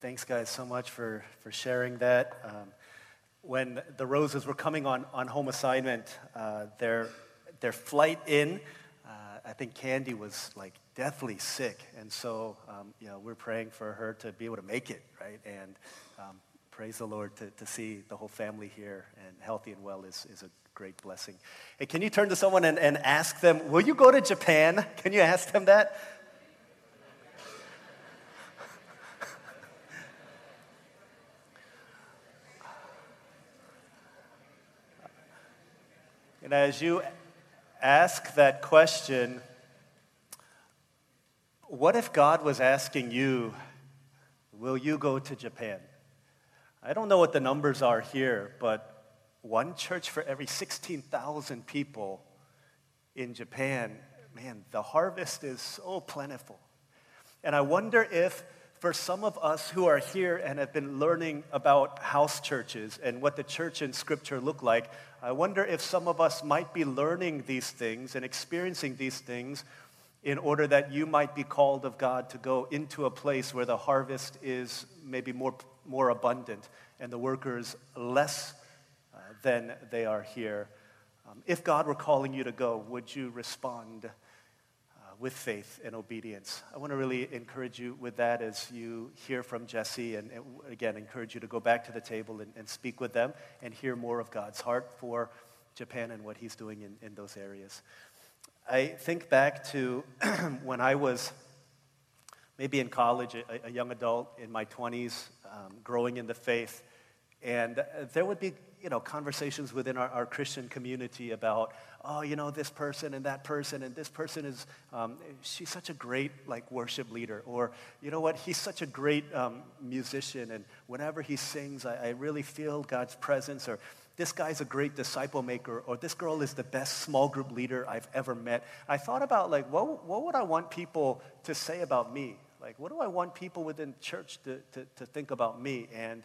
Thanks, guys, so much for, for sharing that. Um, when the Roses were coming on, on home assignment, uh, their, their flight in, uh, I think Candy was like deathly sick. And so, um, you know, we're praying for her to be able to make it, right? And um, praise the Lord to, to see the whole family here and healthy and well is, is a great blessing. Hey, can you turn to someone and, and ask them, will you go to Japan? Can you ask them that? And as you ask that question, what if God was asking you, Will you go to Japan? I don't know what the numbers are here, but one church for every 16,000 people in Japan, man, the harvest is so plentiful. And I wonder if for some of us who are here and have been learning about house churches and what the church in Scripture look like, I wonder if some of us might be learning these things and experiencing these things in order that you might be called of God to go into a place where the harvest is maybe more, more abundant and the workers less uh, than they are here. Um, if God were calling you to go, would you respond? With faith and obedience. I want to really encourage you with that as you hear from Jesse, and, and again, encourage you to go back to the table and, and, speak with them and hear more of God's heart for Japan and what He's doing in, in those areas. I think back to when I was maybe in college, a, a young adult in my 20s, um, growing in the faith, and there would be you know, conversations within our, our Christian community about, oh, you know, this person and that person, and this person is, um, she's such a great, like, worship leader. Or, you know what, he's such a great um, musician, and whenever he sings, I, I really feel God's presence. Or, this guy's a great disciple maker, or this girl is the best small group leader I've ever met. I thought about, like, what, what would I want people to say about me? Like, what do I want people within church to, to, to think about me? And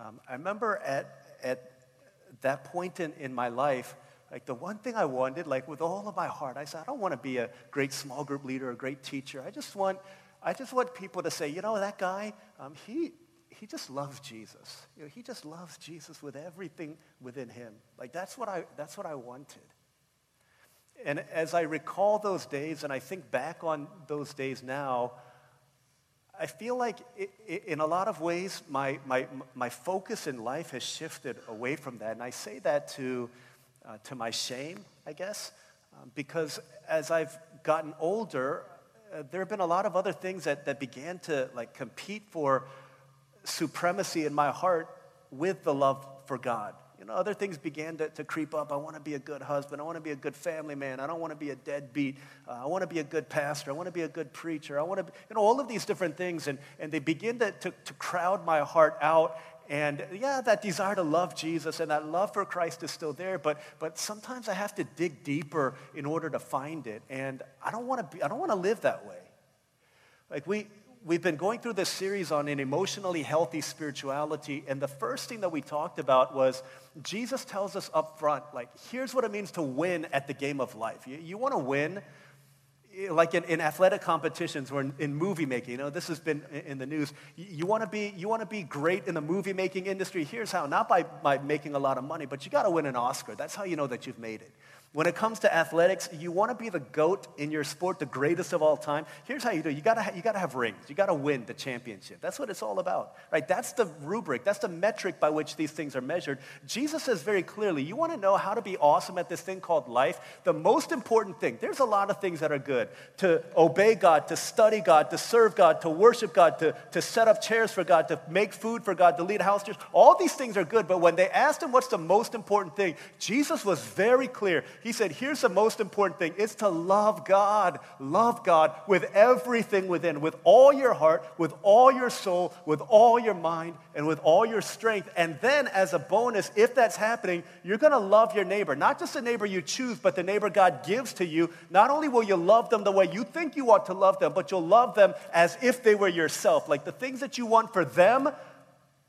um, I remember at, at that point in, in my life, like the one thing I wanted, like with all of my heart, I said, I don't want to be a great small group leader, a great teacher. I just want, I just want people to say, you know, that guy, um, he, he just loves Jesus. You know, he just loves Jesus with everything within him. Like that's what I, that's what I wanted. And as I recall those days and I think back on those days now, I feel like in a lot of ways, my, my, my focus in life has shifted away from that. And I say that to, uh, to my shame, I guess, um, because as I've gotten older, uh, there have been a lot of other things that, that began to like compete for supremacy in my heart with the love for God. You know, other things began to, to creep up. I want to be a good husband. I want to be a good family man. I don't want to be a deadbeat. Uh, I want to be a good pastor. I want to be a good preacher. I want to, you know, all of these different things. And, and they begin to, to, to crowd my heart out. And yeah, that desire to love Jesus and that love for Christ is still there, but, but sometimes I have to dig deeper in order to find it. And I don't want to be, I don't want to live that way. Like we, we've been going through this series on an emotionally healthy spirituality, and the first thing that we talked about was Jesus tells us up front, like, here's what it means to win at the game of life. You, you want to win, eh, like in, in athletic competitions or in, in, movie making, you know, this has been in the news. You, you want to be you want to be great in the movie making industry. Here's how: not by, by making a lot of money, but you got to win an Oscar. That's how you know that you've made it. When it comes to athletics, you want to be the GOAT in your sport, the greatest of all time. Here's how you do it. You got to, you got to have rings. You got to win the championship. That's what it's all about, right? That's the rubric. That's the metric by which these things are measured. Jesus says very clearly, you want to know how to be awesome at this thing called life? The most important thing, there's a lot of things that are good. To obey God, to study God, to serve God, to worship God, to, to set up chairs for God, to make food for God, to lead house church. All these things are good, but when they asked him what's the most important thing, Jesus was very clear. He said, Here's the most important thing it's to love God. Love God with everything within, with all your heart, with all your soul, with all your mind, and with all your strength. And then, as a bonus, if that's happening, you're going to love your neighbor. Not just the neighbor you choose, but the neighbor God gives to you. Not only will you love them the way you think you ought to love them, but you'll love them as if they were yourself. Like the things that you want for them,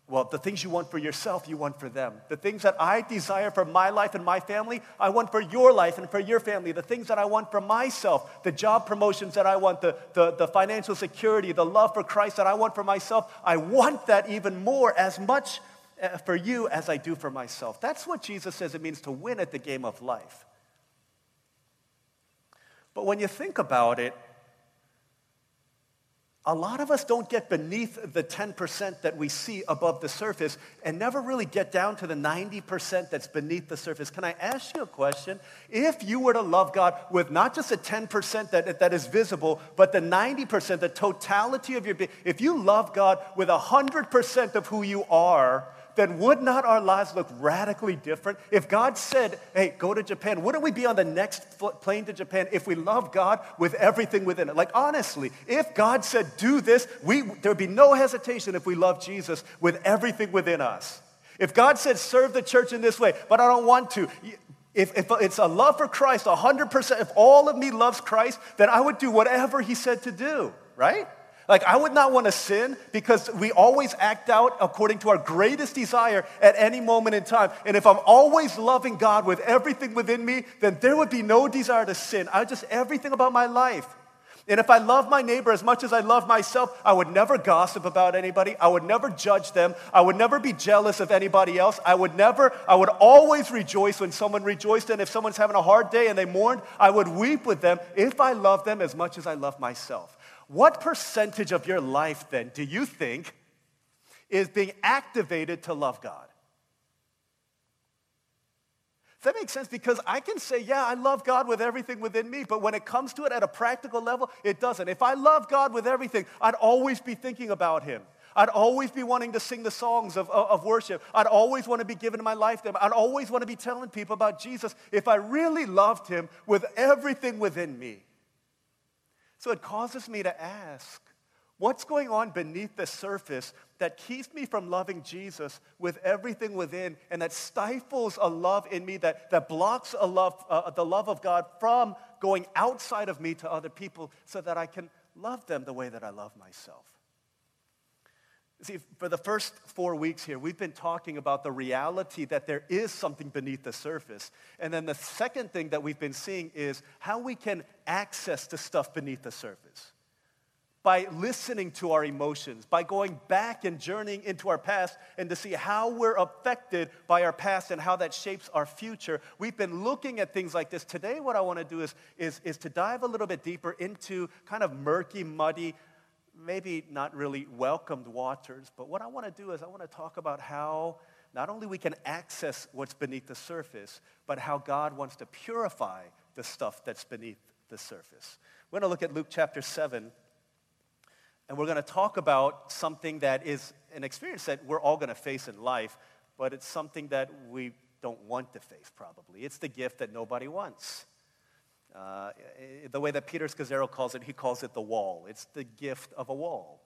well, the things you want for yourself, you want for them. The things that I desire for my life and my family, I want for your life and for your family. The things that I want for myself, the job promotions that I want, the, the, the financial security, the love for Christ that I want for myself, I want that even more, as much uh, for you as I do for myself. That's what Jesus says it means to win at the game of life. But when you think about it, a lot of us don't get beneath the 10% that we see above the surface and never really get down to the 90% that's beneath the surface. Can I ask you a question? If you were to love God with not just the 10% that, that is visible, but the 90%, the totality of your being, if you love God with 100% of who you are, then would not our lives look radically different? If God said, hey, go to Japan, wouldn't we be on the next plane to Japan if we love God with everything within it? Like, honestly, if God said, do this, we, there'd be no hesitation if we love Jesus with everything within us. If God said, serve the church in this way, but I don't want to, if, if it's a love for Christ, 100%, if all of me loves Christ, then I would do whatever he said to do, right? Like, I would not want to sin because we always act out according to our greatest desire at any moment in time. And if I'm always loving God with everything within me, then there would be no desire to sin. I just, everything about my life. And if I love my neighbor as much as I love myself, I would never gossip about anybody. I would never judge them. I would never be jealous of anybody else. I would never, I would always rejoice when someone rejoiced. And if someone's having a hard day and they mourned, I would weep with them if I love them as much as I love myself. What percentage of your life then do you think is being activated to love God? Does that make sense? Because I can say, yeah, I love God with everything within me, but when it comes to it at a practical level, it doesn't. If I love God with everything, I'd always be thinking about Him. I'd always be wanting to sing the songs of, of, of worship. I'd always want to be giving my life to Him. I'd always want to be telling people about Jesus if I really loved Him with everything within me. So it causes me to ask, what's going on beneath the surface that keeps me from loving Jesus with everything within and that stifles a love in me that, that blocks a love, uh, the love of God from going outside of me to other people so that I can love them the way that I love myself? See, for the first four weeks here, we've been talking about the reality that there is something beneath the surface. And then the second thing that we've been seeing is how we can access the stuff beneath the surface. By listening to our emotions, by going back and journeying into our past and to see how we're affected by our past and how that shapes our future. We've been looking at things like this. Today, what I want to do is, is, is to dive a little bit deeper into kind of murky, muddy, maybe not really welcomed waters, but what I want to do is I want to talk about how not only we can access what's beneath the surface, but how God wants to purify the stuff that's beneath the surface. We're going to look at Luke chapter 7, and we're going to talk about something that is an experience that we're all going to face in life, but it's something that we don't want to face, probably. It's the gift that nobody wants. Uh, the way that Peter Scazzero calls it, he calls it the wall. It's the gift of a wall.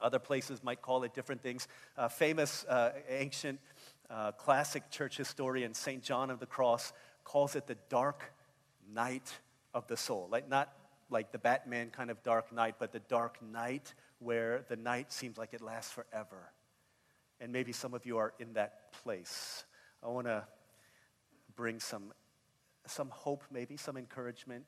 Other places might call it different things. Uh, famous uh, ancient uh, classic church historian St. John of the Cross calls it the dark night of the soul. Like not like the Batman kind of dark night, but the dark night where the night seems like it lasts forever. And maybe some of you are in that place. I want to bring some some hope, maybe, some encouragement,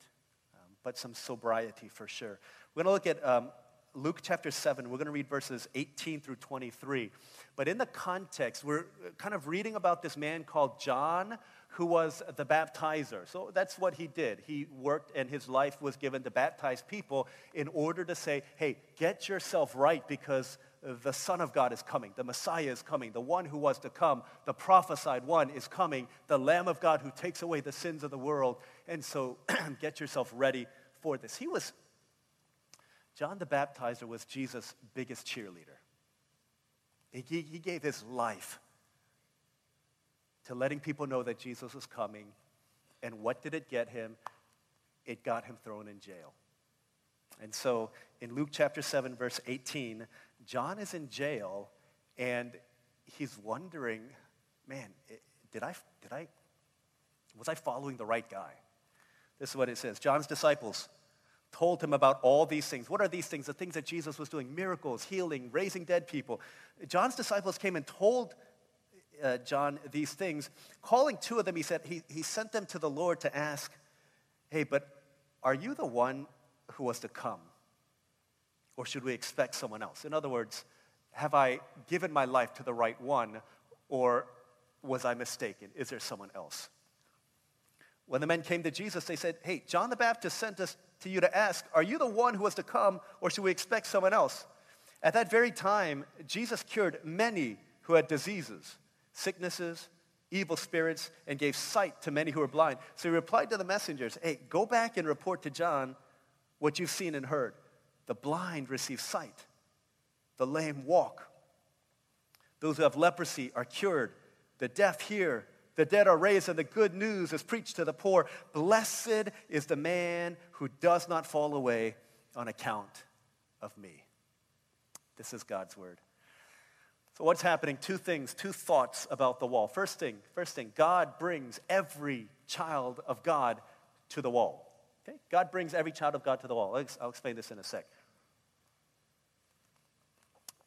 um, but some sobriety for sure. We're going to look at um, Luke chapter 7. We're going to read verses 18 through 23. But in the context, we're kind of reading about this man called John who was the baptizer. So that's what he did. He worked and his life was given to baptize people in order to say, hey, get yourself right because the Son of God is coming, the Messiah is coming, the one who was to come, the prophesied one is coming, the Lamb of God who takes away the sins of the world. And so get yourself ready for this. He was, John the Baptizer was Jesus' biggest cheerleader. He, he gave his life to letting people know that Jesus was coming. And what did it get him? It got him thrown in jail. And so in Luke chapter 7, verse 18, John is in jail and he's wondering, man, did I, did I, was I following the right guy? This is what it says John's disciples told him about all these things. What are these things? The things that Jesus was doing miracles, healing, raising dead people. John's disciples came and told uh, John these things. Calling two of them, he said, he, he sent them to the Lord to ask, Hey, but are you the one who was to come? Or should we expect someone else? In other words, have I given my life to the right one, or was I mistaken? Is there someone else? When the men came to Jesus, they said, Hey, John the Baptist sent us to you to ask, Are you the one who was to come, or should we expect someone else? At that very time, Jesus cured many who had diseases, sicknesses, evil spirits, and gave sight to many who were blind. So he replied to the messengers, Hey, go back and report to John what you've seen and heard. The blind receive sight, the lame walk, those who have leprosy are cured, the deaf hear, the dead are raised, and the good news is preached to the poor. Blessed is the man who does not fall away on account of me. This is God's word. So what's happening? Two things, two thoughts about the wall. First thing, first thing, God brings every child of God to the wall. Okay? God brings every child of God to the wall. I'll, explain this in a sec.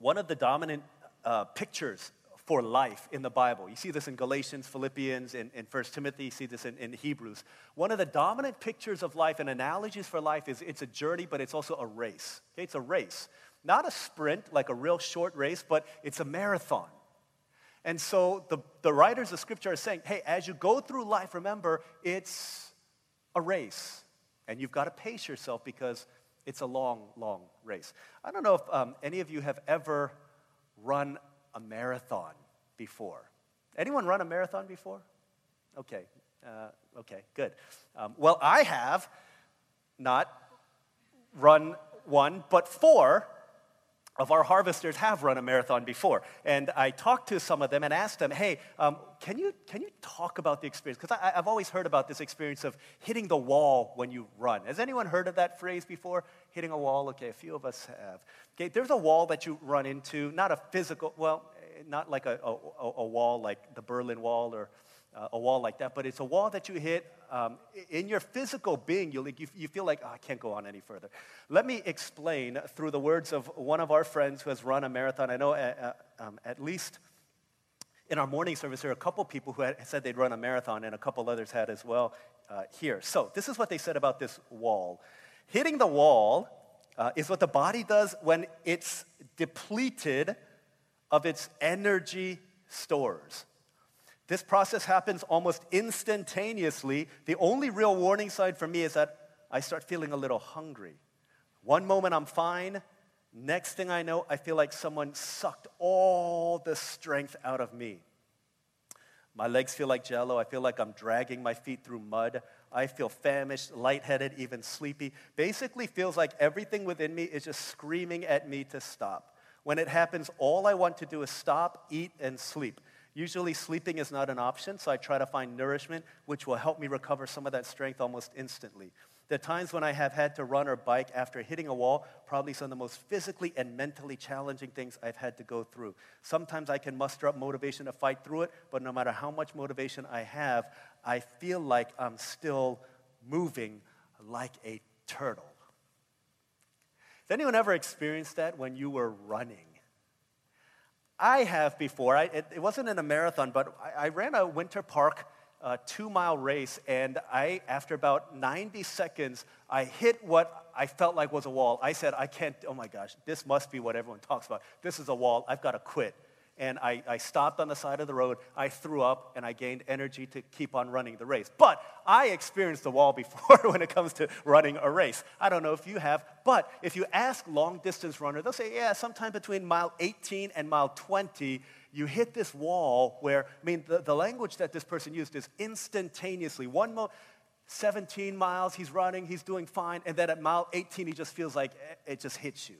One of the dominant uh, pictures for life in the Bible. You see this in Galatians, Philippians, in, in 1 Timothy, you see this in, in Hebrews. One of the dominant pictures of life and analogies for life is it's a journey, but it's also a race. Okay? It's a race. Not a sprint, like a real short race, but it's a marathon. And so the, the writers of Scripture are saying, hey, as you go through life, remember, it's a race. And you've got to pace yourself because it's a long, long race. I don't know if um, any of you have ever run a marathon before. Anyone run a marathon before? Okay, uh, okay, good. Um, well, I have not run one, but four of our harvesters have run a marathon before. And I talked to some of them and asked them, hey, um, can, you, can you talk about the experience? Because I've always heard about this experience of hitting the wall when you run. Has anyone heard of that phrase before? Hitting a wall? Okay, a few of us have. Okay, there's a wall that you run into, not a physical, well, not like a, a, a wall like the Berlin Wall or uh, a wall like that, but it's a wall that you hit um, in your physical being. You, you, you feel like, oh, I can't go on any further. Let me explain through the words of one of our friends who has run a marathon. I know uh, uh um, at least in our morning service, there are a couple people who had said they'd run a marathon, and a couple others had as well uh, here. So, this is what they said about this wall. Hitting the wall uh, is what the body does when it's depleted of its energy stores. This process happens almost instantaneously. The only real warning sign for me is that I start feeling a little hungry. One moment I'm fine, next thing I know, I feel like someone sucked all the strength out of me. My legs feel like jello. I feel like I'm dragging my feet through mud. I feel famished, lightheaded, even sleepy. Basically, feels like everything within me is just screaming at me to stop. When it happens, all I want to do is stop, eat, and sleep. Usually, sleeping is not an option, so I try to find nourishment, which will help me recover some of that strength almost instantly. The times when I have had to run or bike after hitting a wall, probably some of the most physically and mentally challenging things I've had to go through. Sometimes I can muster up motivation to fight through it, but no matter how much motivation I have, I feel like I'm still moving like a turtle. Has anyone ever experienced that when you were running? I have before. I, it, it, wasn't in a marathon, but I, I ran a Winter Park uh, two mile race, and I, after about 90 seconds, I hit what I felt like was a wall. I said, I can't, oh my gosh, this must be what everyone talks about. This is a wall. I've got to quit and I, I stopped on the side of the road. I threw up and I gained energy to keep on running the race. But I experienced the wall before when it comes to running a race. I don't know if you have, but if you ask long distance runner, they'll say, yeah, sometime between mile 18 and mile 20, you hit this wall where, I mean, the, the language that this person used is instantaneously. One mo- 17 miles, he's running, he's doing fine, and then at mile 18, he just feels like eh, it just hits you.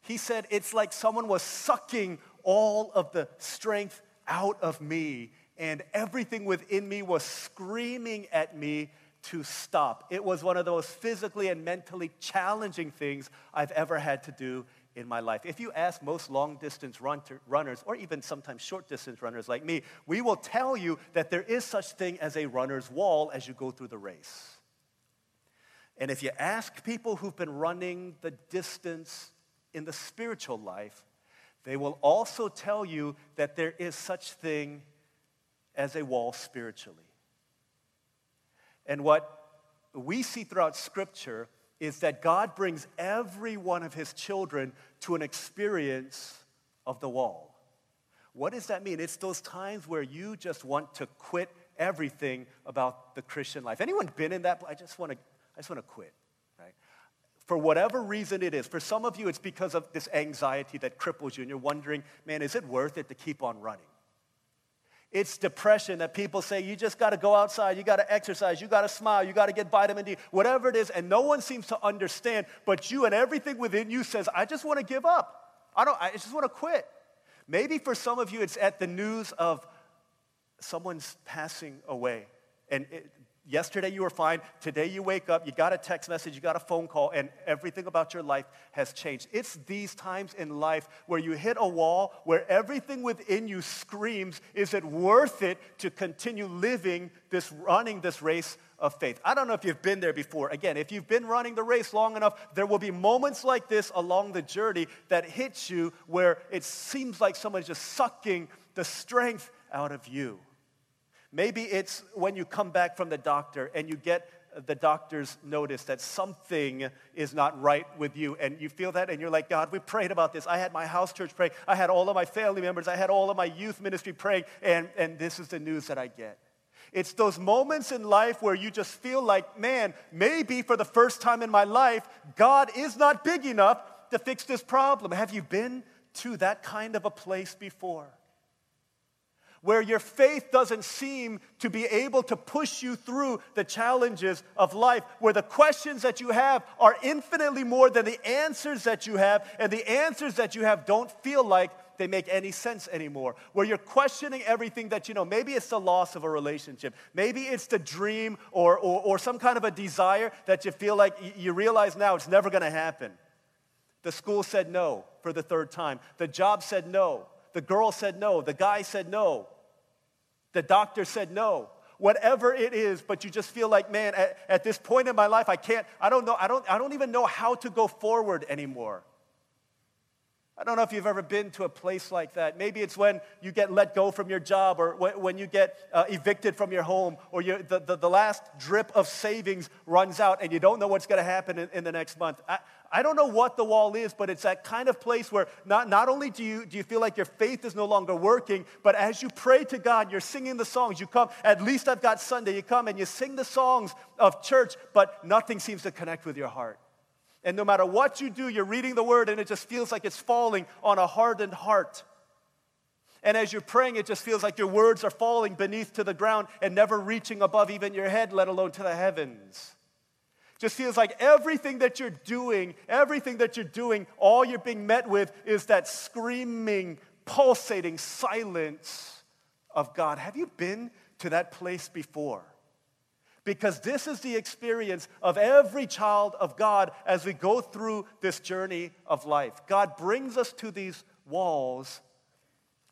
He said, it's like someone was sucking all of the strength out of me, and everything within me was screaming at me to stop. It was one of the most physically and mentally challenging things I've ever had to do in my life. If you ask most long distance run runners, or even sometimes short distance runners like me, we will tell you that there is such thing as a runner's wall as you go through the race. And if you ask people who've been running the distance in the spiritual life, they will also tell you that there is such thing as a wall spiritually. And what we see throughout Scripture is that God brings every one of his children to an experience of the wall. What does that mean? It's those times where you just want to quit everything about the Christian life. Anyone been in that? I just want to, I just want to quit? For whatever reason it is. For some of you, it's because of this anxiety that cripples you, and you're wondering, man, is it worth it to keep on running? It's depression that people say you just got to go outside, you got to exercise, you got to smile, you got to get vitamin D, whatever it is, and no one seems to understand, but you and everything within you says, I just want to give up. I don't I just want to quit. Maybe for some of you it's at the news of someone's passing away. And it, Yesterday you were fine. Today you wake up, you got a text message, you got a phone call, and everything about your life has changed. It's these times in life where you hit a wall, where everything within you screams, is it worth it to continue living this, running this race of faith? I don't know if you've been there before. Again, if you've been running the race long enough, there will be moments like this along the journey that hits you where it seems like someone's just sucking the strength out of you. Maybe it's when you come back from the doctor and you get the doctor's notice that something is not right with you and you feel that and you're like god we prayed about this. I had my house church praying. I had all of my family members. I had all of my youth ministry praying. And, and this is the news that i get. It's those moments in life where you just feel like man maybe for the first time in my life god is not big enough to fix this problem. Have you been to that kind of a place before where your faith doesn't seem to be able to push you through the challenges of life, where the questions that you have are infinitely more than the answers that you have, and the answers that you have don't feel like they make any sense anymore. Where you're questioning everything that you know. Maybe it's the loss of a relationship. Maybe it's the dream or, or, or some kind of a desire that you feel like you realize now it's never to happen. The school said no for the third time. The job said no. The girl said no. The guy said no. The doctor said no. Whatever it is, but you just feel like, man, at, at this point in my life, I can't, I don't know, I don't, I don't even know how to go forward anymore. I don't know if you've ever been to a place like that. Maybe it's when you get let go from your job or when you get uh, evicted from your home or the, the, the, last drip of savings runs out and you don't know what's going to happen in, in, the next month. I, I don't know what the wall is, but it's that kind of place where not, not only do you, do you feel like your faith is no longer working, but as you pray to God, you're singing the songs. You come, at least I've got Sunday. You come and you sing the songs of church, but nothing seems to connect with your heart. And no matter what you do, you're reading the word and it just feels like it's falling on a hardened heart. And as you're praying, it just feels like your words are falling beneath to the ground and never reaching above even your head, let alone to the heavens. Just feels like everything that you're doing, everything that you're doing, all you're being met with is that screaming, pulsating silence of God. Have you been to that place before? Because this is the experience of every child of God as we go through this journey of life. God brings us to these walls,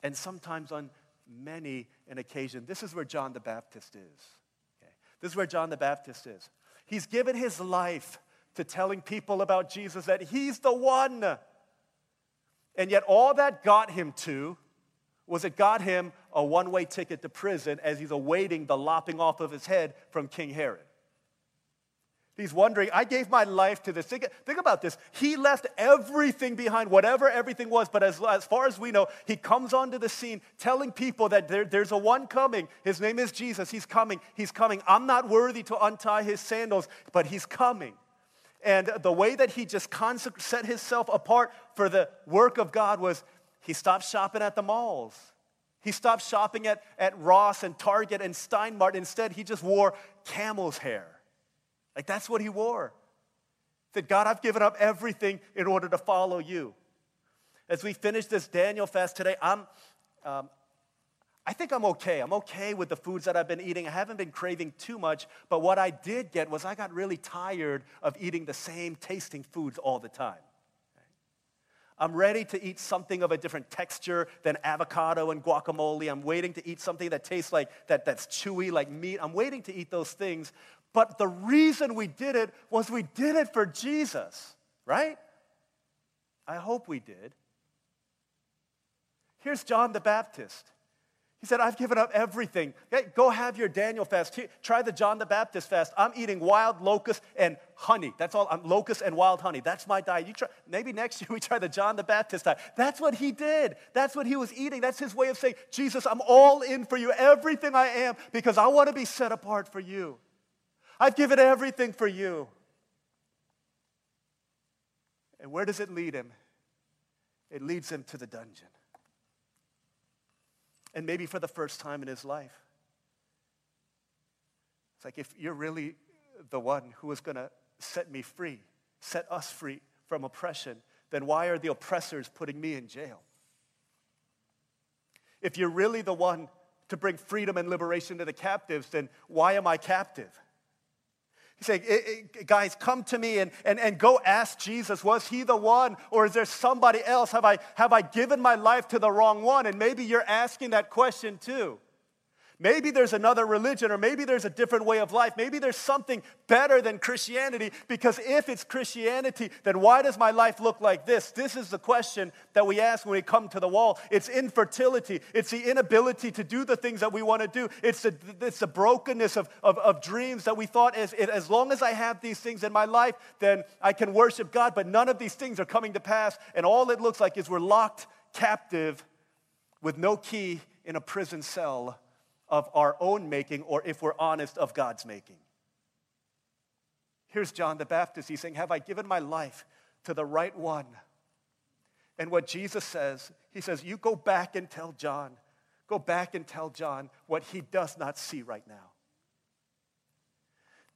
and sometimes on many an occasion, this is where John the Baptist is. Okay? This is where John the Baptist is. He's given his life to telling people about Jesus that he's the one. And yet, all that got him to was it got him a one way ticket to prison as he's awaiting the lopping off of his head from King Herod. He's wondering, I gave my life to this. Think, think, about this. He left everything behind, whatever everything was, but as, as far as we know, he comes onto the scene telling people that there, there's a one coming. His name is Jesus. He's coming. He's coming. I'm not worthy to untie his sandals, but he's coming. And the way that he just set himself apart for the work of God was he stopped shopping at the malls. He stopped shopping at, at Ross and Target and Steinmart. Instead, he just wore camel's hair. Like that's what he wore. He said, God, I've given up everything in order to follow you. As we finish this Daniel fast today, I'm, um, I think I'm okay. I'm okay with the foods that I've been eating. I haven't been craving too much, but what I did get was I got really tired of eating the same tasting foods all the time. I'm ready to eat something of a different texture than avocado and guacamole. I'm waiting to eat something that tastes like that that's chewy like meat. I'm waiting to eat those things. But the reason we did it was we did it for Jesus, right? I hope we did. Here's John the Baptist. He said, I've given up everything. Okay, go have your Daniel fast. Try the John the Baptist fast. I'm eating wild locust and honey. That's all. I'm locust and wild honey. That's my diet. You try, maybe next year we try the John the Baptist diet. That's what he did. That's what he was eating. That's his way of saying, Jesus, I'm all in for you, everything I am, because I want to be set apart for you. I've given everything for you. And where does it lead him? It leads him to the dungeon and maybe for the first time in his life. It's like if you're really the one who is going to set me free, set us free from oppression, then why are the oppressors putting me in jail? If you're really the one to bring freedom and liberation to the captives, then why am I captive? He's saying, guys, come to me and, and, and go ask Jesus, was he the one or is there somebody else? Have I, have I given my life to the wrong one? And maybe you're asking that question too. Maybe there's another religion, or maybe there's a different way of life. Maybe there's something better than Christianity, because if it's Christianity, then why does my life look like this? This is the question that we ask when we come to the wall. It's infertility, it's the inability to do the things that we want to do, it's the, it's the brokenness of, of, of dreams that we thought as, as long as I have these things in my life, then I can worship God, but none of these things are coming to pass, and all it looks like is we're locked captive with no key in a prison cell of our own making, or if we're honest, of God's making. Here's John the Baptist. He's saying, Have I given my life to the right one? And what Jesus says, he says, You go back and tell John, go back and tell John what he does not see right now.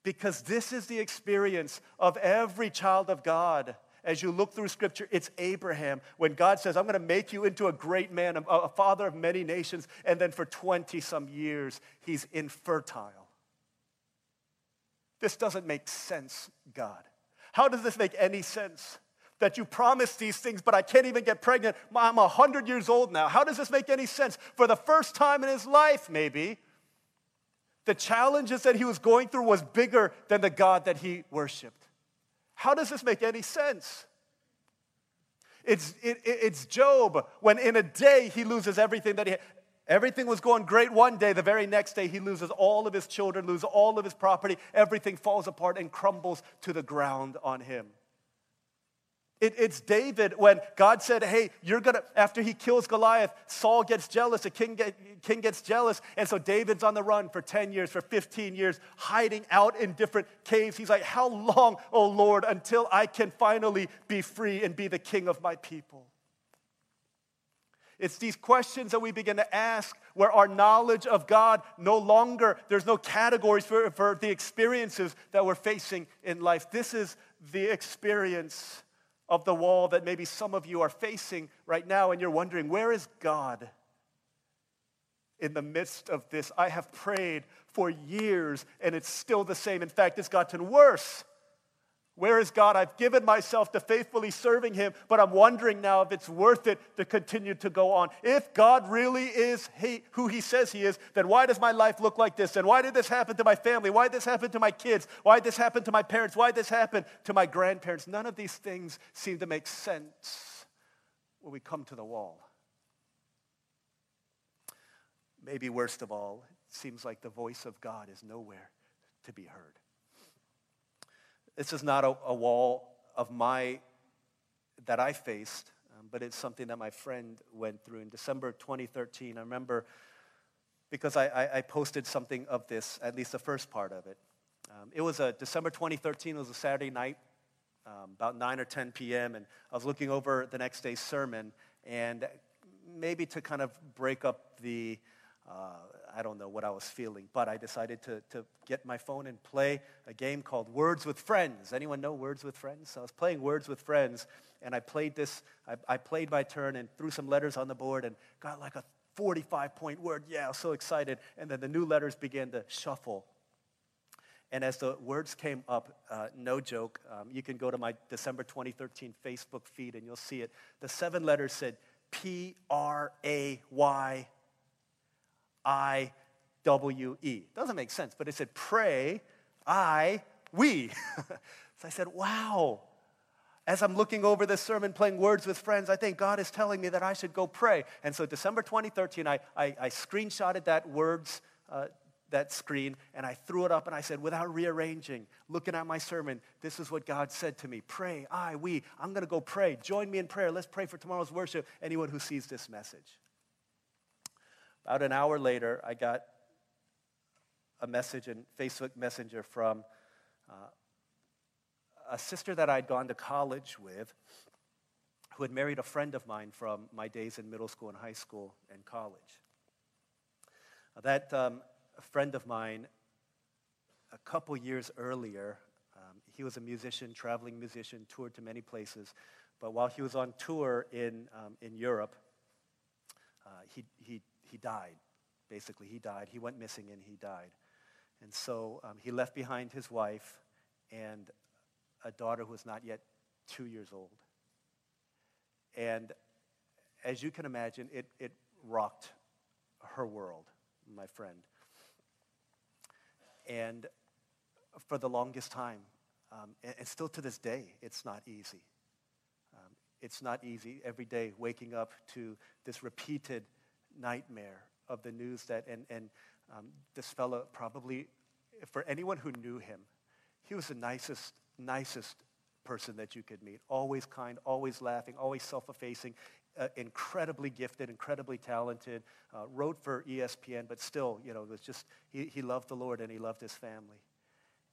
Because this is the experience of every child of God as you look through scripture, it's Abraham. When God says, I'm going to make you into a great man, a, father of many nations, and then for 20 some years, he's infertile. This doesn't make sense, God. How does this make any sense? That you promised these things, but I can't even get pregnant. I'm 100 years old now. How does this make any sense? For the first time in his life, maybe, the challenges that he was going through was bigger than the God that he worshiped. How does this make any sense? It's, it, it's Job when in a day he loses everything that he had. Everything was going great one day. The very next day, he loses all of his children, loses all of his property. Everything falls apart and crumbles to the ground on him. It, it's David when God said, Hey, you're gonna, after he kills Goliath, Saul gets jealous, the king, get, king gets jealous. And so David's on the run for 10 years, for 15 years, hiding out in different caves. He's like, How long, oh Lord, until I can finally be free and be the king of my people? It's these questions that we begin to ask where our knowledge of God no longer, there's no categories for, for the experiences that we're facing in life. This is the experience of the wall that maybe some of you are facing right now, and you're wondering, where is God in the midst of this? I have prayed for years, and it's still the same. In fact, it's gotten worse. Where is God? I've given myself to faithfully serving Him, but I'm wondering now if it's worth it to continue to go on. If God really is he, who He says He is, then why does my life look like this? And why did this happen to my family? Why did this happen to my kids? Why did this happen to my parents? Why did this happen to my grandparents? None of these things seem to make sense when we come to the wall. Maybe worst of all, it seems like the voice of God is nowhere to be heard. This is not a, a wall of my that I faced, um, but it's something that my friend went through in December 2013. I remember because I, I, I posted something of this, at least the first part of it. Um, it was a December 2013. It was a Saturday night, um, about 9 or 10 p.m., and I was looking over the next day's sermon, and maybe to kind of break up the uh, I don't know what I was feeling, but I decided to, to get my phone and play a game called Words with Friends. Anyone know Words with Friends? So I was playing Words with Friends, and I played this, I, I played my turn and threw some letters on the board and got like a 45 point word. Yeah, I was so excited. And then the new letters began to shuffle. And as the words came up, uh, no joke, um, you can go to my December 2013 Facebook feed and you'll see it. The seven letters said P R A Y I W E. Doesn't make sense, but it said pray, I, we. so I said, wow. As I'm looking over this sermon, playing words with friends, I think God is telling me that I should go pray. And so December 2013, I, I, I screenshotted that words, uh, that screen, and I threw it up and I said, without rearranging, looking at my sermon, this is what God said to me. Pray, I, we, I'm going to go pray. Join me in prayer. Let's pray for tomorrow's worship. Anyone who sees this message. About an hour later, I got a message in Facebook Messenger from uh, a sister that I'd gone to college with who had married a friend of mine from my days in middle school and high school and college. That um, friend of mine, a couple years earlier, um, he was a musician, traveling musician, toured to many places. But while he was on tour in, um, in Europe, uh, he, he he died. Basically, he died. He went missing and he died. And so um, he left behind his wife and a daughter who was not yet two years old. And as you can imagine, it, it rocked her world, my friend. And for the longest time, um, and, and, still to this day, it's not easy. Um, it's not easy every day waking up to this repeated nightmare of the news that, and, and um, this fellow probably, for anyone who knew him, he was the nicest, nicest person that you could meet. Always kind, always laughing, always self-effacing, uh, incredibly gifted, incredibly talented. Uh, wrote for ESPN, but still, you know, was just he, he loved the Lord and he loved his family.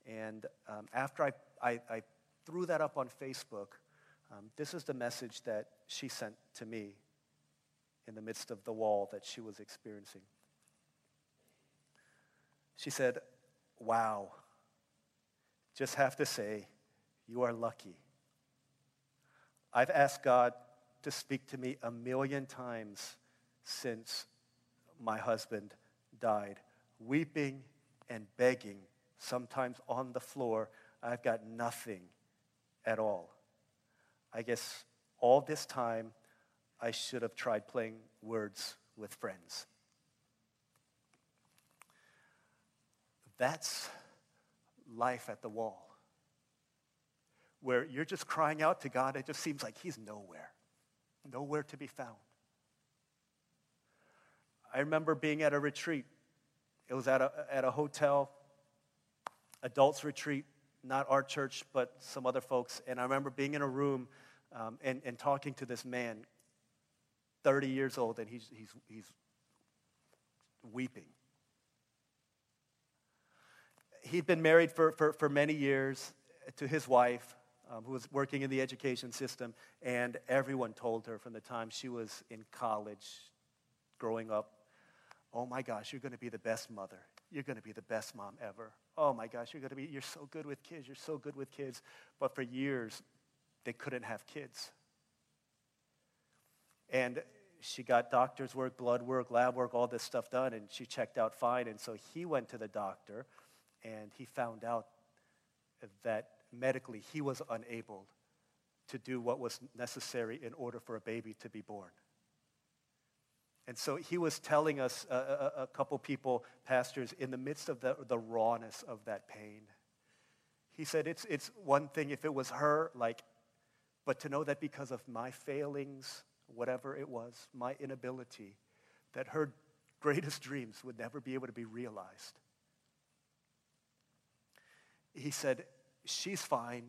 And um, after I, I, I, threw that up on Facebook, um, this is the message that she sent to me in the midst of the wall that she was experiencing. She said, Wow, just have to say, you are lucky. I've asked God to speak to me a million times since my husband died, weeping and begging, sometimes on the floor. I've got nothing at all. I guess all this time I should have tried playing words with friends. That's life at the wall, where you're just crying out to God. It just seems like He's nowhere, nowhere to be found. I remember being at a retreat. It was at a, at a hotel, adults retreat, not our church, but some other folks. And I remember being in a room um, and, and talking to this man 30 years old and he's, he's, he's weeping. He'd been married for, for, for many years to his wife, um, who was working in the education system, and everyone told her from the time she was in college, growing up, oh my gosh, you're going to be the best mother. You're going to be the best mom ever. Oh my gosh, you're going to be, you're so good with kids. You're so good with kids. But for years, they couldn't have kids. And she got doctor's work, blood work, lab work, all this stuff done, and she checked out fine. And so he went to the doctor, and he found out that medically he was unable to do what was necessary in order for a baby to be born. And so he was telling us, uh, a, a, couple people, pastors, in the midst of the, the rawness of that pain, he said, it's, it's one thing if it was her, like, but to know that because of my failings, whatever it was, my inability, that her greatest dreams would never be able to be realized. He said, She's fine.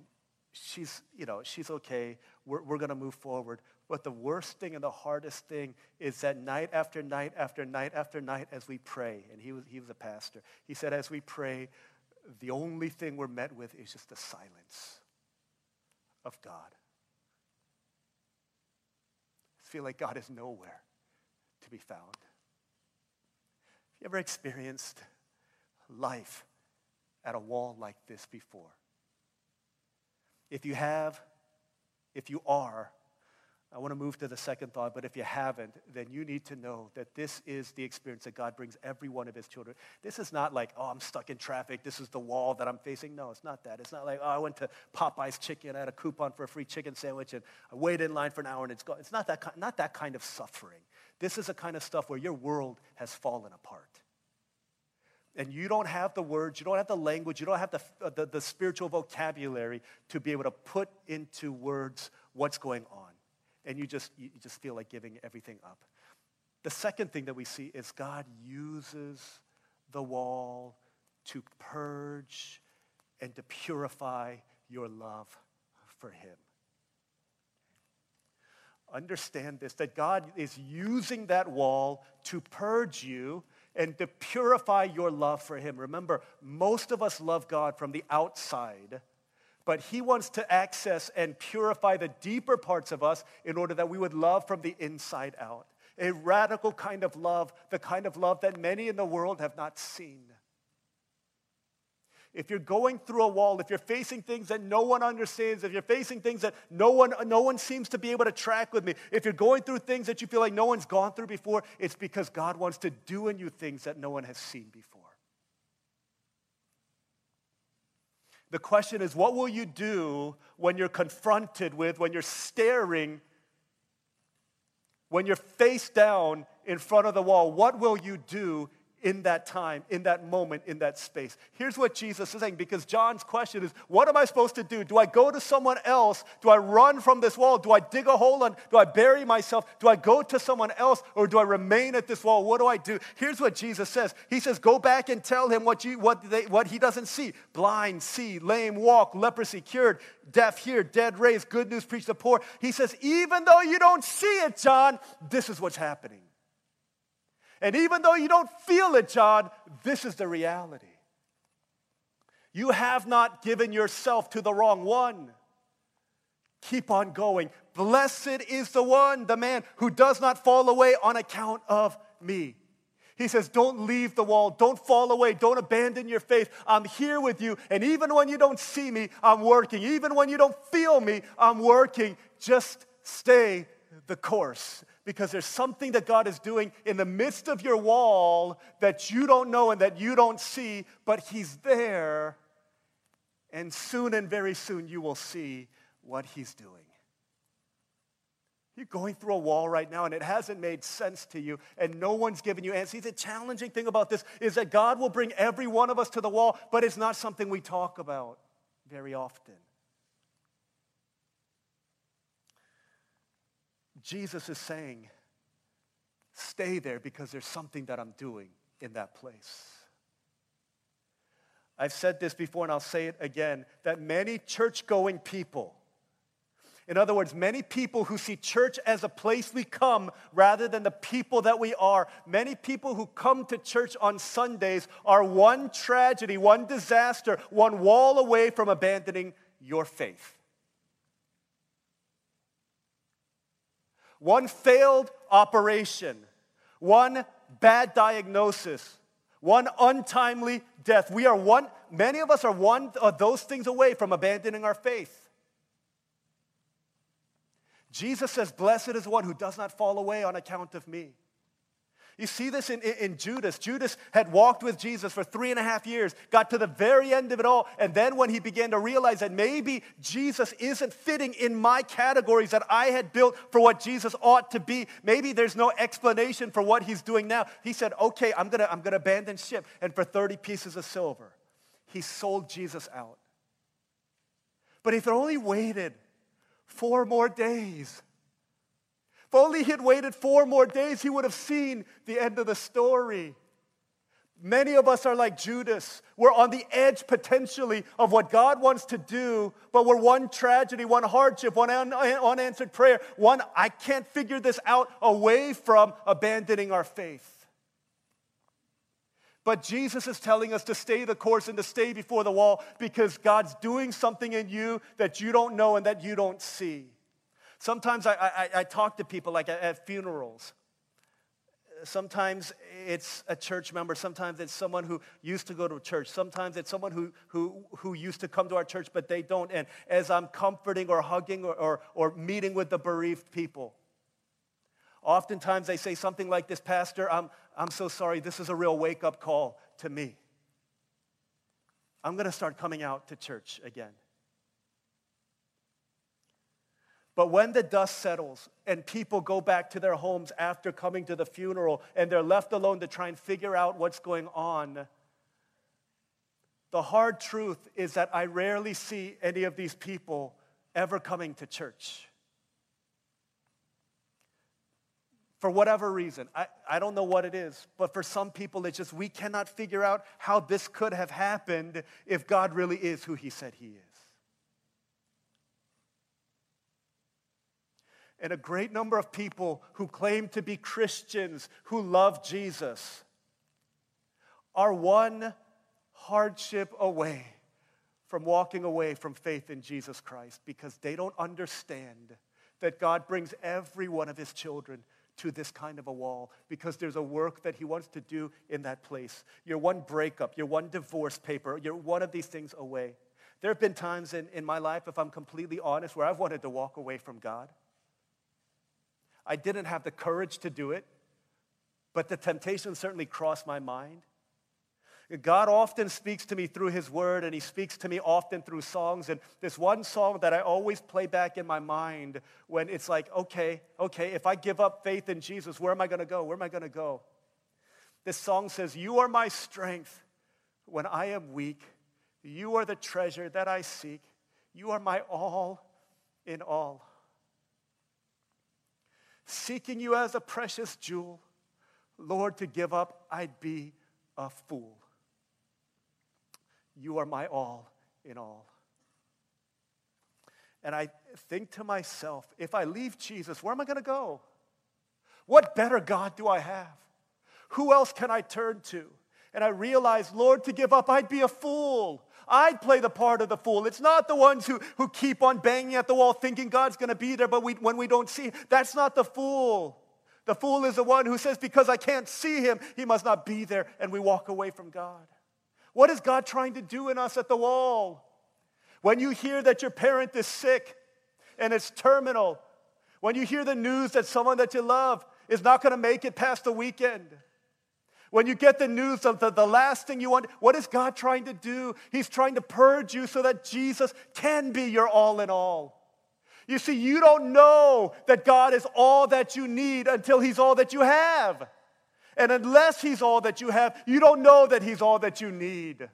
She's, you know, she's okay. We're, we're going to move forward. But the worst thing and the hardest thing is that night after night after night after night as we pray, and he was, he was a pastor, he said, as we pray, the only thing we're met with is just the silence of God feel like God is nowhere to be found. Have you ever experienced life at a wall like this before? If you have, if you are, I want to move to the second thought, but if you haven't, then you need to know that this is the experience that God brings every one of his children. This is not like, oh, I'm stuck in traffic. This is the wall that I'm facing. No, it's not that. It's not like, oh, I went to Popeye's Chicken. I had a coupon for a free chicken sandwich, and I waited in line for an hour, and it's gone. It's not that, kind, not that kind of suffering. This is a kind of stuff where your world has fallen apart. and you don't have the words, you don't have the language, you don't have the, the, the spiritual vocabulary to be able to put into words what's going on. And you just, you just feel like giving everything up. The second thing that we see is God uses the wall to purge and to purify your love for Him. Understand this that God is using that wall to purge you and to purify your love for Him. Remember, most of us love God from the outside, but He wants to access and purify the deeper parts of us in order that we would love from the inside out. A radical kind of love, the kind of love that many in the world have not seen if you're going through a wall, if you're facing things that no one understands, if you're facing things that no one, no one seems to be able to track with me, if you're going through things that you feel like no one's gone through before, it's because God wants to do in you things that no one has seen before. The question is, what will you do when you're confronted with, when you're staring, when you're face down in front of the wall? What will you do in that time, in that moment, in that space. Here's what Jesus is saying because John's question is what am I supposed to do? Do I go to someone else? Do I run from this wall? Do I dig a hole and do I bury myself? Do I go to someone else or do I remain at this wall? What do I do? Here's what Jesus says He says, Go back and tell him what, you, what, they, what he doesn't see blind, see, lame, walk, leprosy, cured, deaf, hear, dead, raised, good news, preach the poor. He says, Even though you don't see it, John, this is what's happening. And even though you don't feel it, John, this is the reality. You have not given yourself to the wrong one. Keep on going. Blessed is the one, the man who does not fall away on account of me. He says, Don't leave the wall. Don't fall away. Don't abandon your faith. I'm here with you. And even when you don't see me, I'm working. Even when you don't feel me, I'm working. Just stay the course because there's something that God is doing in the midst of your wall that you don't know and that you don't see, but He's there. And soon and very soon you will see what He's doing. You're going through a wall right now and it hasn't made sense to you and no one's given you answers. The challenging thing about this is that God will bring every one of us to the wall, but it's not something we talk about very often. Jesus is saying, stay there because there's something that I'm doing in that place. I've said this before and I'll say it again that many church going people, in other words, many people who see church as a place we come rather than the people that we are, many people who come to church on Sundays are one tragedy, one disaster, one wall away from abandoning your faith. One failed operation, one bad diagnosis, one untimely death. We are one, many of us are one of those things away from abandoning our faith. Jesus says, Blessed is one who does not fall away on account of me. You see this in, in, Judas. Judas had walked with Jesus for three and a half years, got to the very end of it all, and then when he began to realize that maybe Jesus isn't fitting in my categories that I had built for what Jesus ought to be, maybe there's no explanation for what he's doing now. He said, Okay, I'm gonna, I'm gonna abandon ship. And for 30 pieces of silver, he sold Jesus out. But if he only waited four more days, if only he had waited four more days, he would have seen the end of the story. Many of us are like Judas. We're on the edge potentially of what God wants to do, but we're one tragedy, one hardship, one un- unanswered prayer, one I can't figure this out away from abandoning our faith. But Jesus is telling us to stay the course and to stay before the wall because God's doing something in you that you don't know and that you don't see. Sometimes I, I, I talk to people like at, funerals. Sometimes it's a church member. Sometimes it's someone who used to go to church. Sometimes it's someone who, who, who used to come to our church, but they don't. And as I'm comforting or hugging or, or, or meeting with the bereaved people, oftentimes they say something like this Pastor, I'm, I'm so sorry. This is a real wake up call to me. I'm going to start coming out to church again. But when the dust settles and people go back to their homes after coming to the funeral and they're left alone to try and figure out what's going on, The hard truth is that I rarely see any of these people ever coming to church. For whatever reason, I, I don't know what it is, but for some people, it's just we cannot figure out how this could have happened if God really is who He said He is. And a great number of people who claim to be Christians, who love Jesus, are one hardship away from walking away from faith in Jesus Christ because they don't understand that God brings every one of his children to this kind of a wall because there's a work that he wants to do in that place. You're one breakup, you're one divorce paper, you're one of these things away. There have been times in, in my life, if I'm completely honest, where I've wanted to walk away from God. I didn't have the courage to do it, but the temptation certainly crossed my mind. God often speaks to me through His Word, and He speaks to me often through songs. And this one song that I always play back in my mind when it's like, okay, okay, if I give up faith in Jesus, where am I going to go? Where am I going to go? This song says, You are my strength when I am weak. You are the treasure that I seek. You are my all in all. Seeking you as a precious jewel, Lord, to give up, I'd be a fool. You are my all in all. And I think to myself, if I leave Jesus, where am I going to go? What better God do I have? Who else can I turn to? And I realize, Lord, to give up, I'd be a fool. I'd play the part of the fool. It's not the ones who, who keep on banging at the wall thinking God's going to be there, but we, when we don't see, that's not the fool. The fool is the one who says, because I can't see him, he must not be there, and we walk away from God. What is God trying to do in us at the wall? When you hear that your parent is sick and it's terminal, when you hear the news that someone that you love is not going to make it past the weekend, when you get the news of the, the last thing you want, what is God trying to do? He's trying to purge you so that Jesus can be your all in all. You see, you don't know that God is all that you need until He's all that you have. And unless He's all that you have, you don't know that He's all that you need.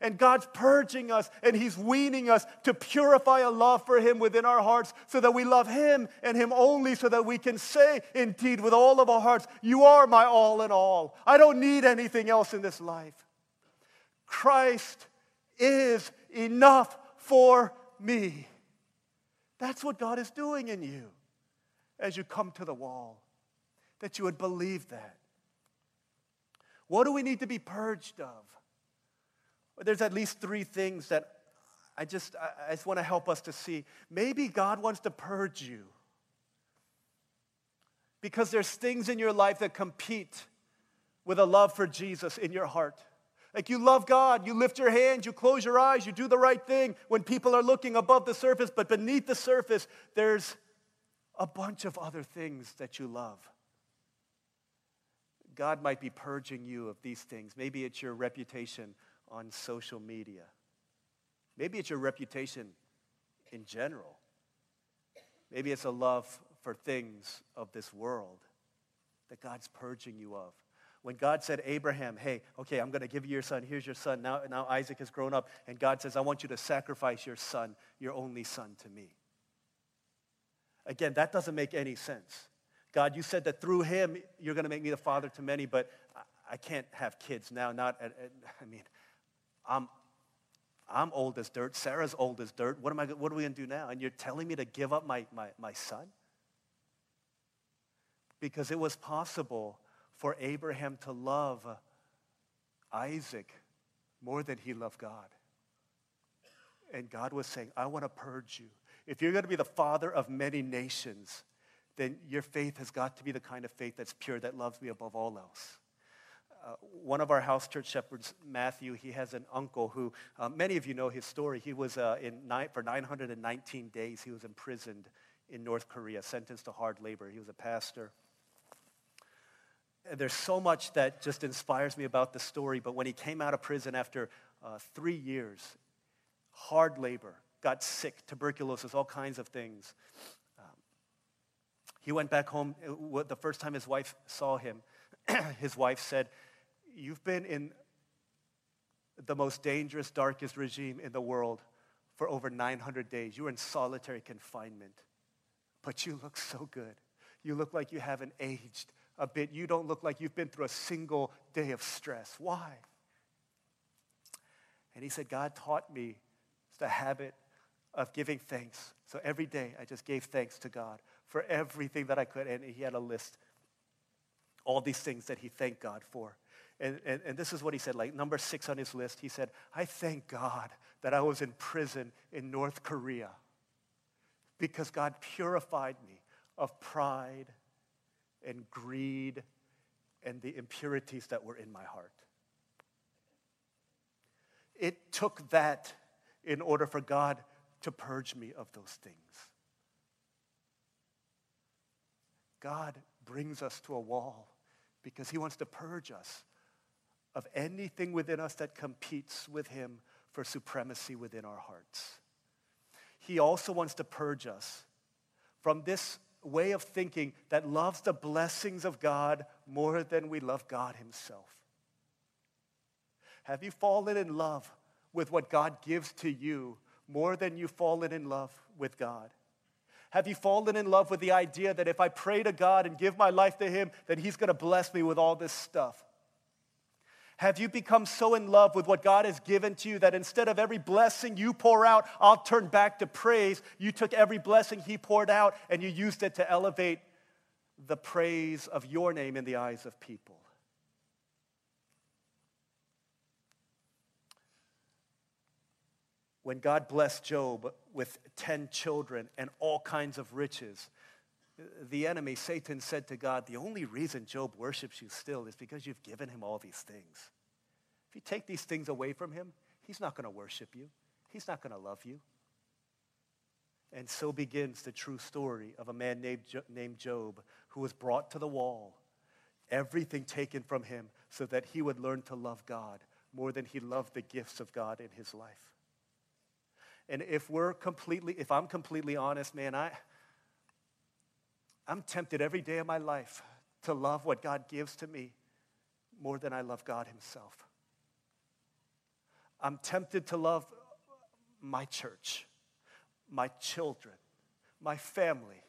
And God's purging us and He's weaning us to purify a love for Him within our hearts so that we love Him and Him only so that we can say, indeed, with all of our hearts, You are my all in all. I don't need anything else in this life. Christ is enough for me. That's what God is doing in you as you come to the wall, that you would believe that. What do we need to be purged of? There's at least three things that I just, I just want to help us to see. Maybe God wants to purge you because there's things in your life that compete with a love for Jesus in your heart. Like you love God, you lift your hands, you close your eyes, you do the right thing when people are looking above the surface, but beneath the surface, there's a bunch of other things that you love. God might be purging you of these things. Maybe it's your reputation on social media. Maybe it's your reputation in general. Maybe it's a love for things of this world that God's purging you of. When God said, Abraham, hey, okay, I'm going to give you your son. Here's your son. Now, now Isaac has grown up. And God says, I want you to sacrifice your son, your only son, to me. Again, that doesn't make any sense. God, you said that through him you're going to make me the father to many, but I can't have kids now. Not, I mean, I'm, I'm old as dirt. Sarah's old as dirt. What, am I, what are we going to do now? And you're telling me to give up my, my, my son? Because it was possible for Abraham to love Isaac more than he loved God. And God was saying, I want to purge you. If you're going to be the father of many nations, then your faith has got to be the kind of faith that's pure, that loves me above all else. Uh, one of our house church shepherds, Matthew, he has an uncle who, uh, many of you know his story. He was uh, in for 919 days, he was imprisoned in North Korea, sentenced to hard labor. He was a pastor. And there's so much that just inspires me about the story, but when he came out of prison after uh, three years, hard labor, got sick, tuberculosis, all kinds of things, he went back home. The first time his wife saw him, his wife said, You've been in the most dangerous, darkest regime in the world for over 900 days. You were in solitary confinement, but you look so good. You look like you haven't aged a bit. You don't look like you've been through a single day of stress. Why? And he said, God taught me the habit of giving thanks. So every day I just gave thanks to God for everything that I could. And he had a list, all these things that he thanked God for. And, and, and, this is what he said, like number six on his list. He said, I thank God that I was in prison in North Korea because God purified me of pride and greed and the impurities that were in my heart. It took that in order for God to purge me of those things. God brings us to a wall because he wants to purge us of anything within us that competes with him for supremacy within our hearts. He also wants to purge us from this way of thinking that loves the blessings of God more than we love God himself. Have you fallen in love with what God gives to you more than you've fallen in love with God? Have you fallen in love with the idea that if I pray to God and give my life to Him, that He's going to bless me with all this stuff? Have you become so in love with what God has given to you that instead of every blessing you pour out, I'll turn back to praise? You took every blessing He poured out and you used it to elevate the praise of your name in the eyes of people. when God blessed Job with 10 children and all kinds of riches, the enemy, Satan, said to God, The only reason Job worships you still is because you've given him all these things. If you take these things away from him, he's not going to worship you, he's not going to love you. And so begins the true story of a man named, named Job who was brought to the wall, everything taken from him so that he would learn to love God more than he loved the gifts of God in his life. And if we're completely, if I'm completely honest, man, I, I'm tempted every day of my life to love what God gives to me more than I love God Himself. I'm tempted to love my church, my children, my family,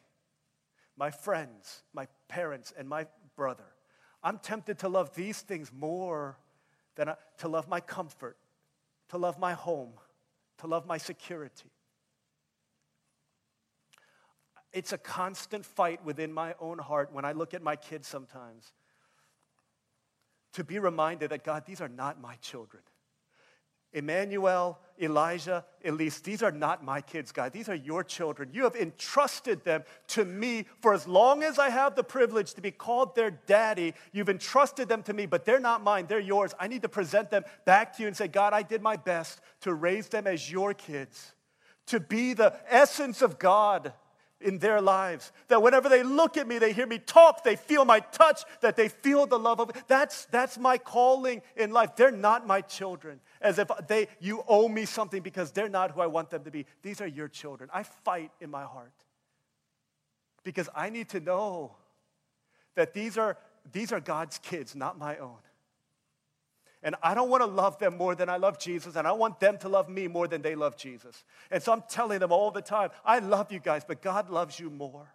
my friends, my parents, and my brother. I'm tempted to love these things more than I, to love my comfort, to love my home to love my security. It's a constant fight within my own heart when I look at my kids sometimes to be reminded that, God, these are not my children. Emmanuel, Elijah, Elise, these are not my kids, God. These are your children. You have entrusted them to me for as long as I have the privilege to be called their daddy. You've entrusted them to me, but they're not mine, they're yours. I need to present them back to you and say, God, I did my best to raise them as your kids, to be the essence of God in their lives. That whenever they look at me, they hear me talk, they feel my touch, that they feel the love of. That's, that's my calling in life. They're not my children, as if they, you owe me something because they're not who I want them to be. These are your children. I fight in my heart because I need to know that these are, these are God's kids, not my own. And I don't want to love them more than I love Jesus, and I want them to love me more than they love Jesus. And so I'm telling them all the time, I love you guys, but God loves you more.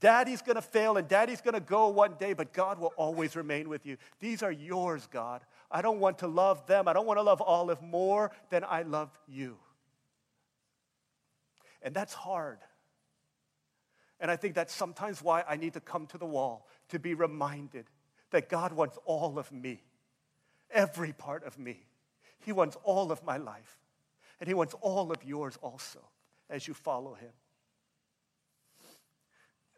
Daddy's going to fail and daddy's going to go one day, but God will always remain with you. These are yours, God. I don't want to love them. I don't want to love Olive more than I love you. And that's hard. And I think that's sometimes why I need to come to the wall to be reminded that God wants all of me every part of me. He wants all of my life. And He wants all of yours also as you follow Him.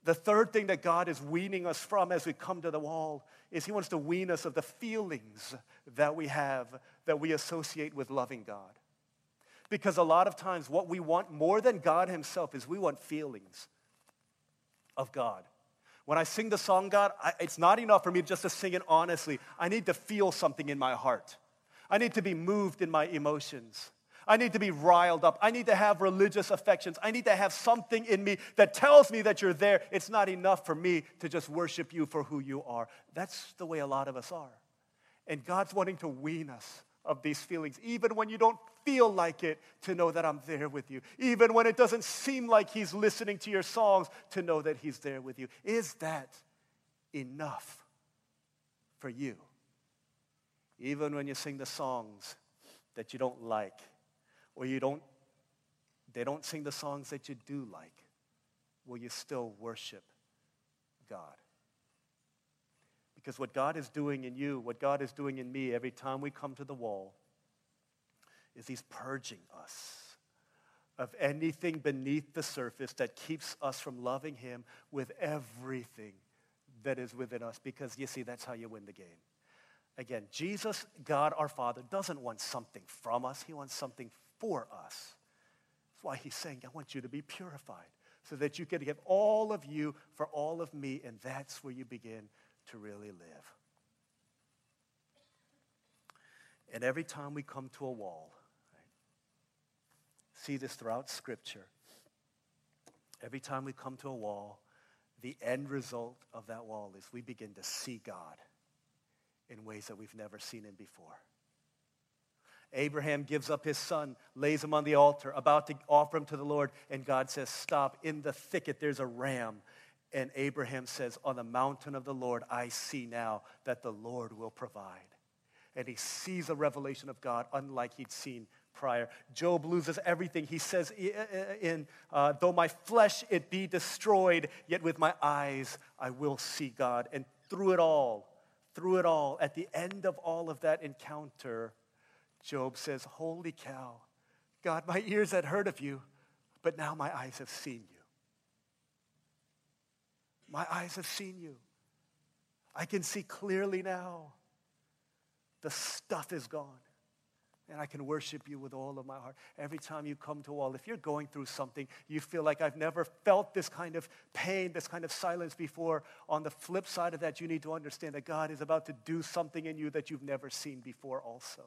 The third thing that God is weaning us from as we come to the wall is He wants to wean us of the feelings that we have that we associate with loving God. Because a lot of times, what we want more than God Himself is we want feelings of God. When I sing the song, God, I, it's not enough for me just to sing it honestly. I need to feel something in my heart. I need to be moved in my emotions. I need to be riled up. I need to have religious affections. I need to have something in me that tells me that you're there. It's not enough for me to just worship you for who you are. That's the way a lot of us are. And God's wanting to wean us of these feelings, even when you don't feel like it, to know that I'm there with you. Even when it doesn't seem like He's listening to your songs, to know that He's there with you. Is that enough for you? Even when you sing the songs that you don't like, or you don't, they don't sing the songs that you do like, will you still worship God? Because what God is doing in you, what God is doing in me every time we come to the wall, is He's purging us of anything beneath the surface that keeps us from loving Him with everything that is within us. Because you see, that's how you win the game. Again, Jesus, God our Father, doesn't want something from us, He wants something for us. That's why He's saying, I want you to be purified so that you can give all of you for all of me, and that's where you begin to really live. And every time we come to a wall, right, see this throughout Scripture, every time we come to a wall, the end result of that wall is we begin to see God in ways that we've never seen him before. Abraham gives up his son, lays him on the altar, about to offer him to the Lord, and God says, Stop. In the thicket, there's a ram. And Abraham says, On the mountain of the Lord, I see now that the Lord will provide. And he sees a revelation of God unlike he'd seen prior. Job loses everything. He says, in, uh, Though my flesh it be destroyed, yet with my eyes I will see God. And through it all, through it all, at the end of all of that encounter, Job says, Holy cow, God, my ears had heard of you, but now my eyes have seen you. My eyes have seen you. I can see clearly now. The stuff is gone. And I can worship you with all of my heart. Every time you come to wall, if you're going through something, you feel like I've never felt this kind of pain, this kind of silence before. On the flip side of that, you need to understand that God is about to do something in you that you've never seen before, also.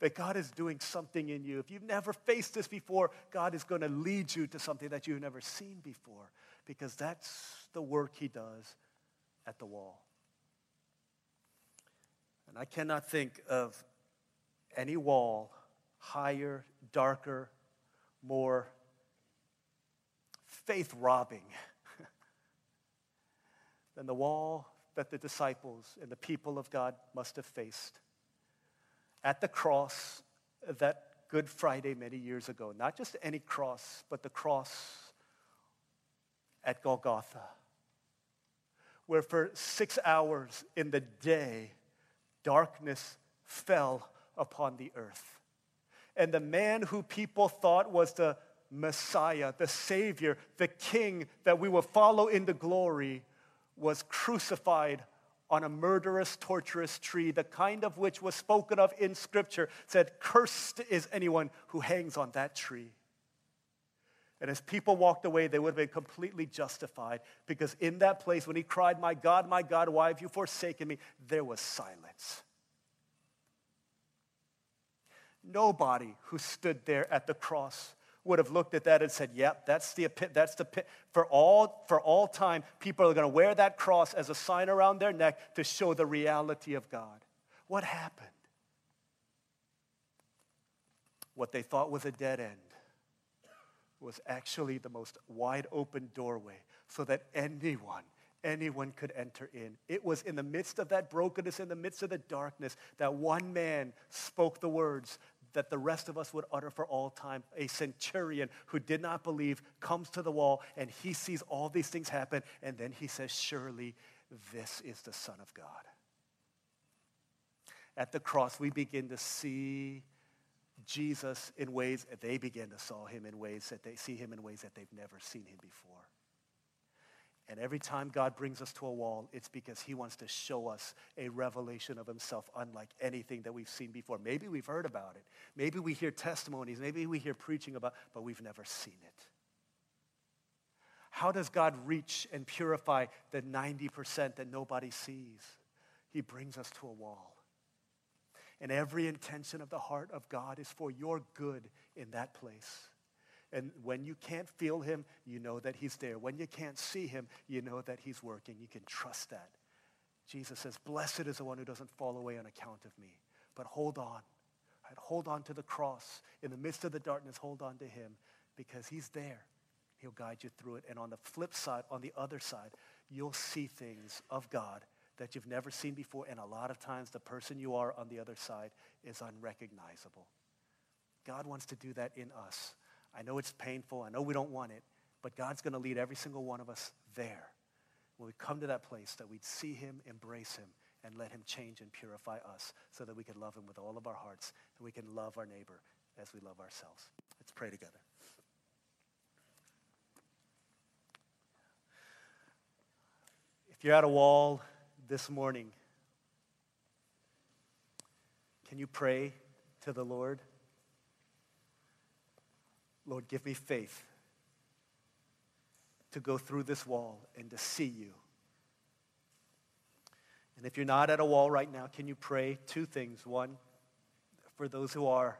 That God is doing something in you. If you've never faced this before, God is going to lead you to something that you've never seen before because that's the work He does at the wall. And I cannot think of any wall higher, darker, more faith robbing than the wall that the disciples and the people of God must have faced at the cross that Good Friday many years ago. Not just any cross, but the cross at Golgotha, where for six hours in the day, darkness fell upon the earth. And the man who people thought was the Messiah, the Savior, the King that we will follow into glory, was crucified on a murderous, torturous tree, the kind of which was spoken of in Scripture, said, Cursed is anyone who hangs on that tree. And as people walked away, they would have been completely justified because in that place, when he cried, My God, my God, why have you forsaken me? there was silence. Nobody who stood there at the cross would have looked at that and said, Yep, that's the that's the pit. For all, for all time, people are going to wear that cross as a sign around their neck to show the reality of God. What happened? What they thought was a dead end was actually the most wide open doorway so that anyone anyone could enter in. It was in the midst of that brokenness, in the midst of the darkness, that one man spoke the words that the rest of us would utter for all time. A centurion who did not believe comes to the wall and he sees all these things happen and then he says, Surely this is the Son of God. At the cross, we begin to see Jesus in ways, that they begin to saw him in ways that they see him in ways that they've never seen him before. And every time God brings us to a wall, it's because he wants to show us a revelation of himself unlike anything that we've seen before. Maybe we've heard about it. Maybe we hear testimonies. Maybe we hear preaching about, but we've never seen it. How does God reach and purify the 90% that nobody sees? He brings us to a wall. And every intention of the heart of God is for your good in that place. And when you can't feel him, you know that he's there. When you can't see him, you know that he's working. You can trust that. Jesus says, Blessed is the one who doesn't fall away on account of me. But hold on. God. Hold on to the cross. In the midst of the darkness, hold on to Him because He's there. He'll guide you through it. And on the flip side, on the other side, you'll see things of God that you've never seen before. And a lot of times, the person you are on the other side is unrecognizable. God wants to do that in us. I know it's painful. I know we don't want it. But God's going to lead every single one of us there. When we come to that place, that we'd see Him, embrace Him, and let Him change and purify us so that we can love Him with all of our hearts and we can love our neighbor as we love ourselves. Let's pray together. If you're at a wall this morning, can you pray to the Lord? Lord, give me faith to go through this wall and to see you. And if you're not at a wall right now, can you pray two things? One, for those who are,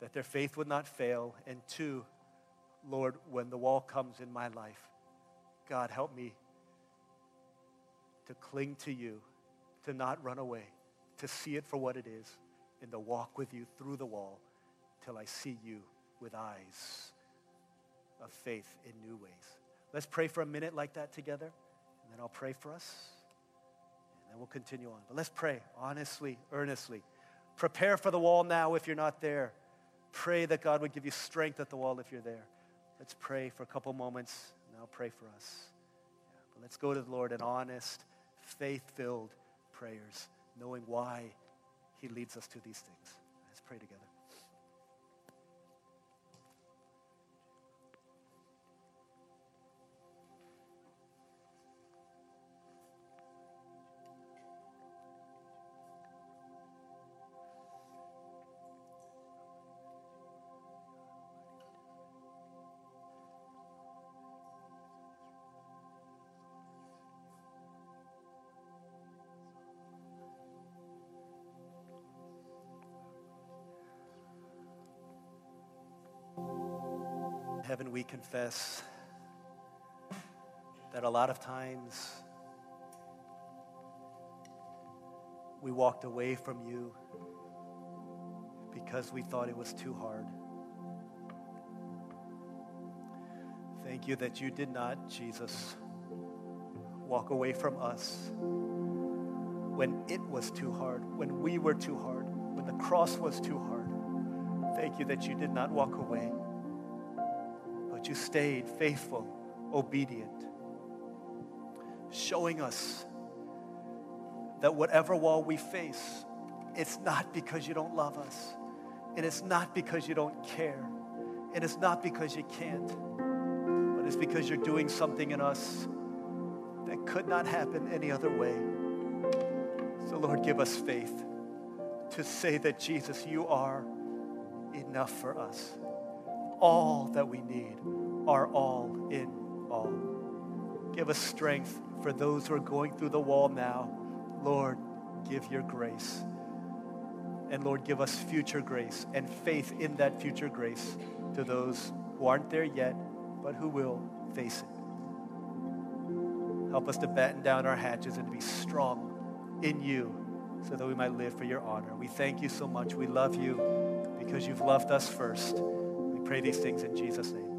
that their faith would not fail. And two, Lord, when the wall comes in my life, God, help me to cling to you, to not run away, to see it for what it is, and to walk with you through the wall till I see you with eyes of faith in new ways. Let's pray for a minute like that together, and then I'll pray for us, and then we'll continue on. But let's pray honestly, earnestly. Prepare for the wall now if you're not there. Pray that God would give you strength at the wall if you're there. Let's pray for a couple moments, and I'll pray for us. Yeah, but let's go to the Lord in honest, faith filled prayers, knowing why He leads us to these things. Let's pray together. Heaven, we confess that a lot of times we walked away from you because we thought it was too hard. Thank you that you did not, Jesus, walk away from us when it was too hard, when we were too hard, when the cross was too hard. Thank you that you did not walk away you stayed faithful, obedient, showing us that whatever wall we face, it's not because you don't love us, and it's not because you don't care, and it's not because you can't, but it's because you're doing something in us that could not happen any other way. So, Lord, give us faith to say that, Jesus, you are enough for us all that we need, are all in all. Give us strength for those who are going through the wall now. Lord, give your grace. And Lord, give us future grace and faith in that future grace to those who aren't there yet, but who will face it. Help us to batten down our hatches and to be strong in you so that we might live for your honor. We thank you so much. We love you because you've loved us first pray these things in Jesus' name.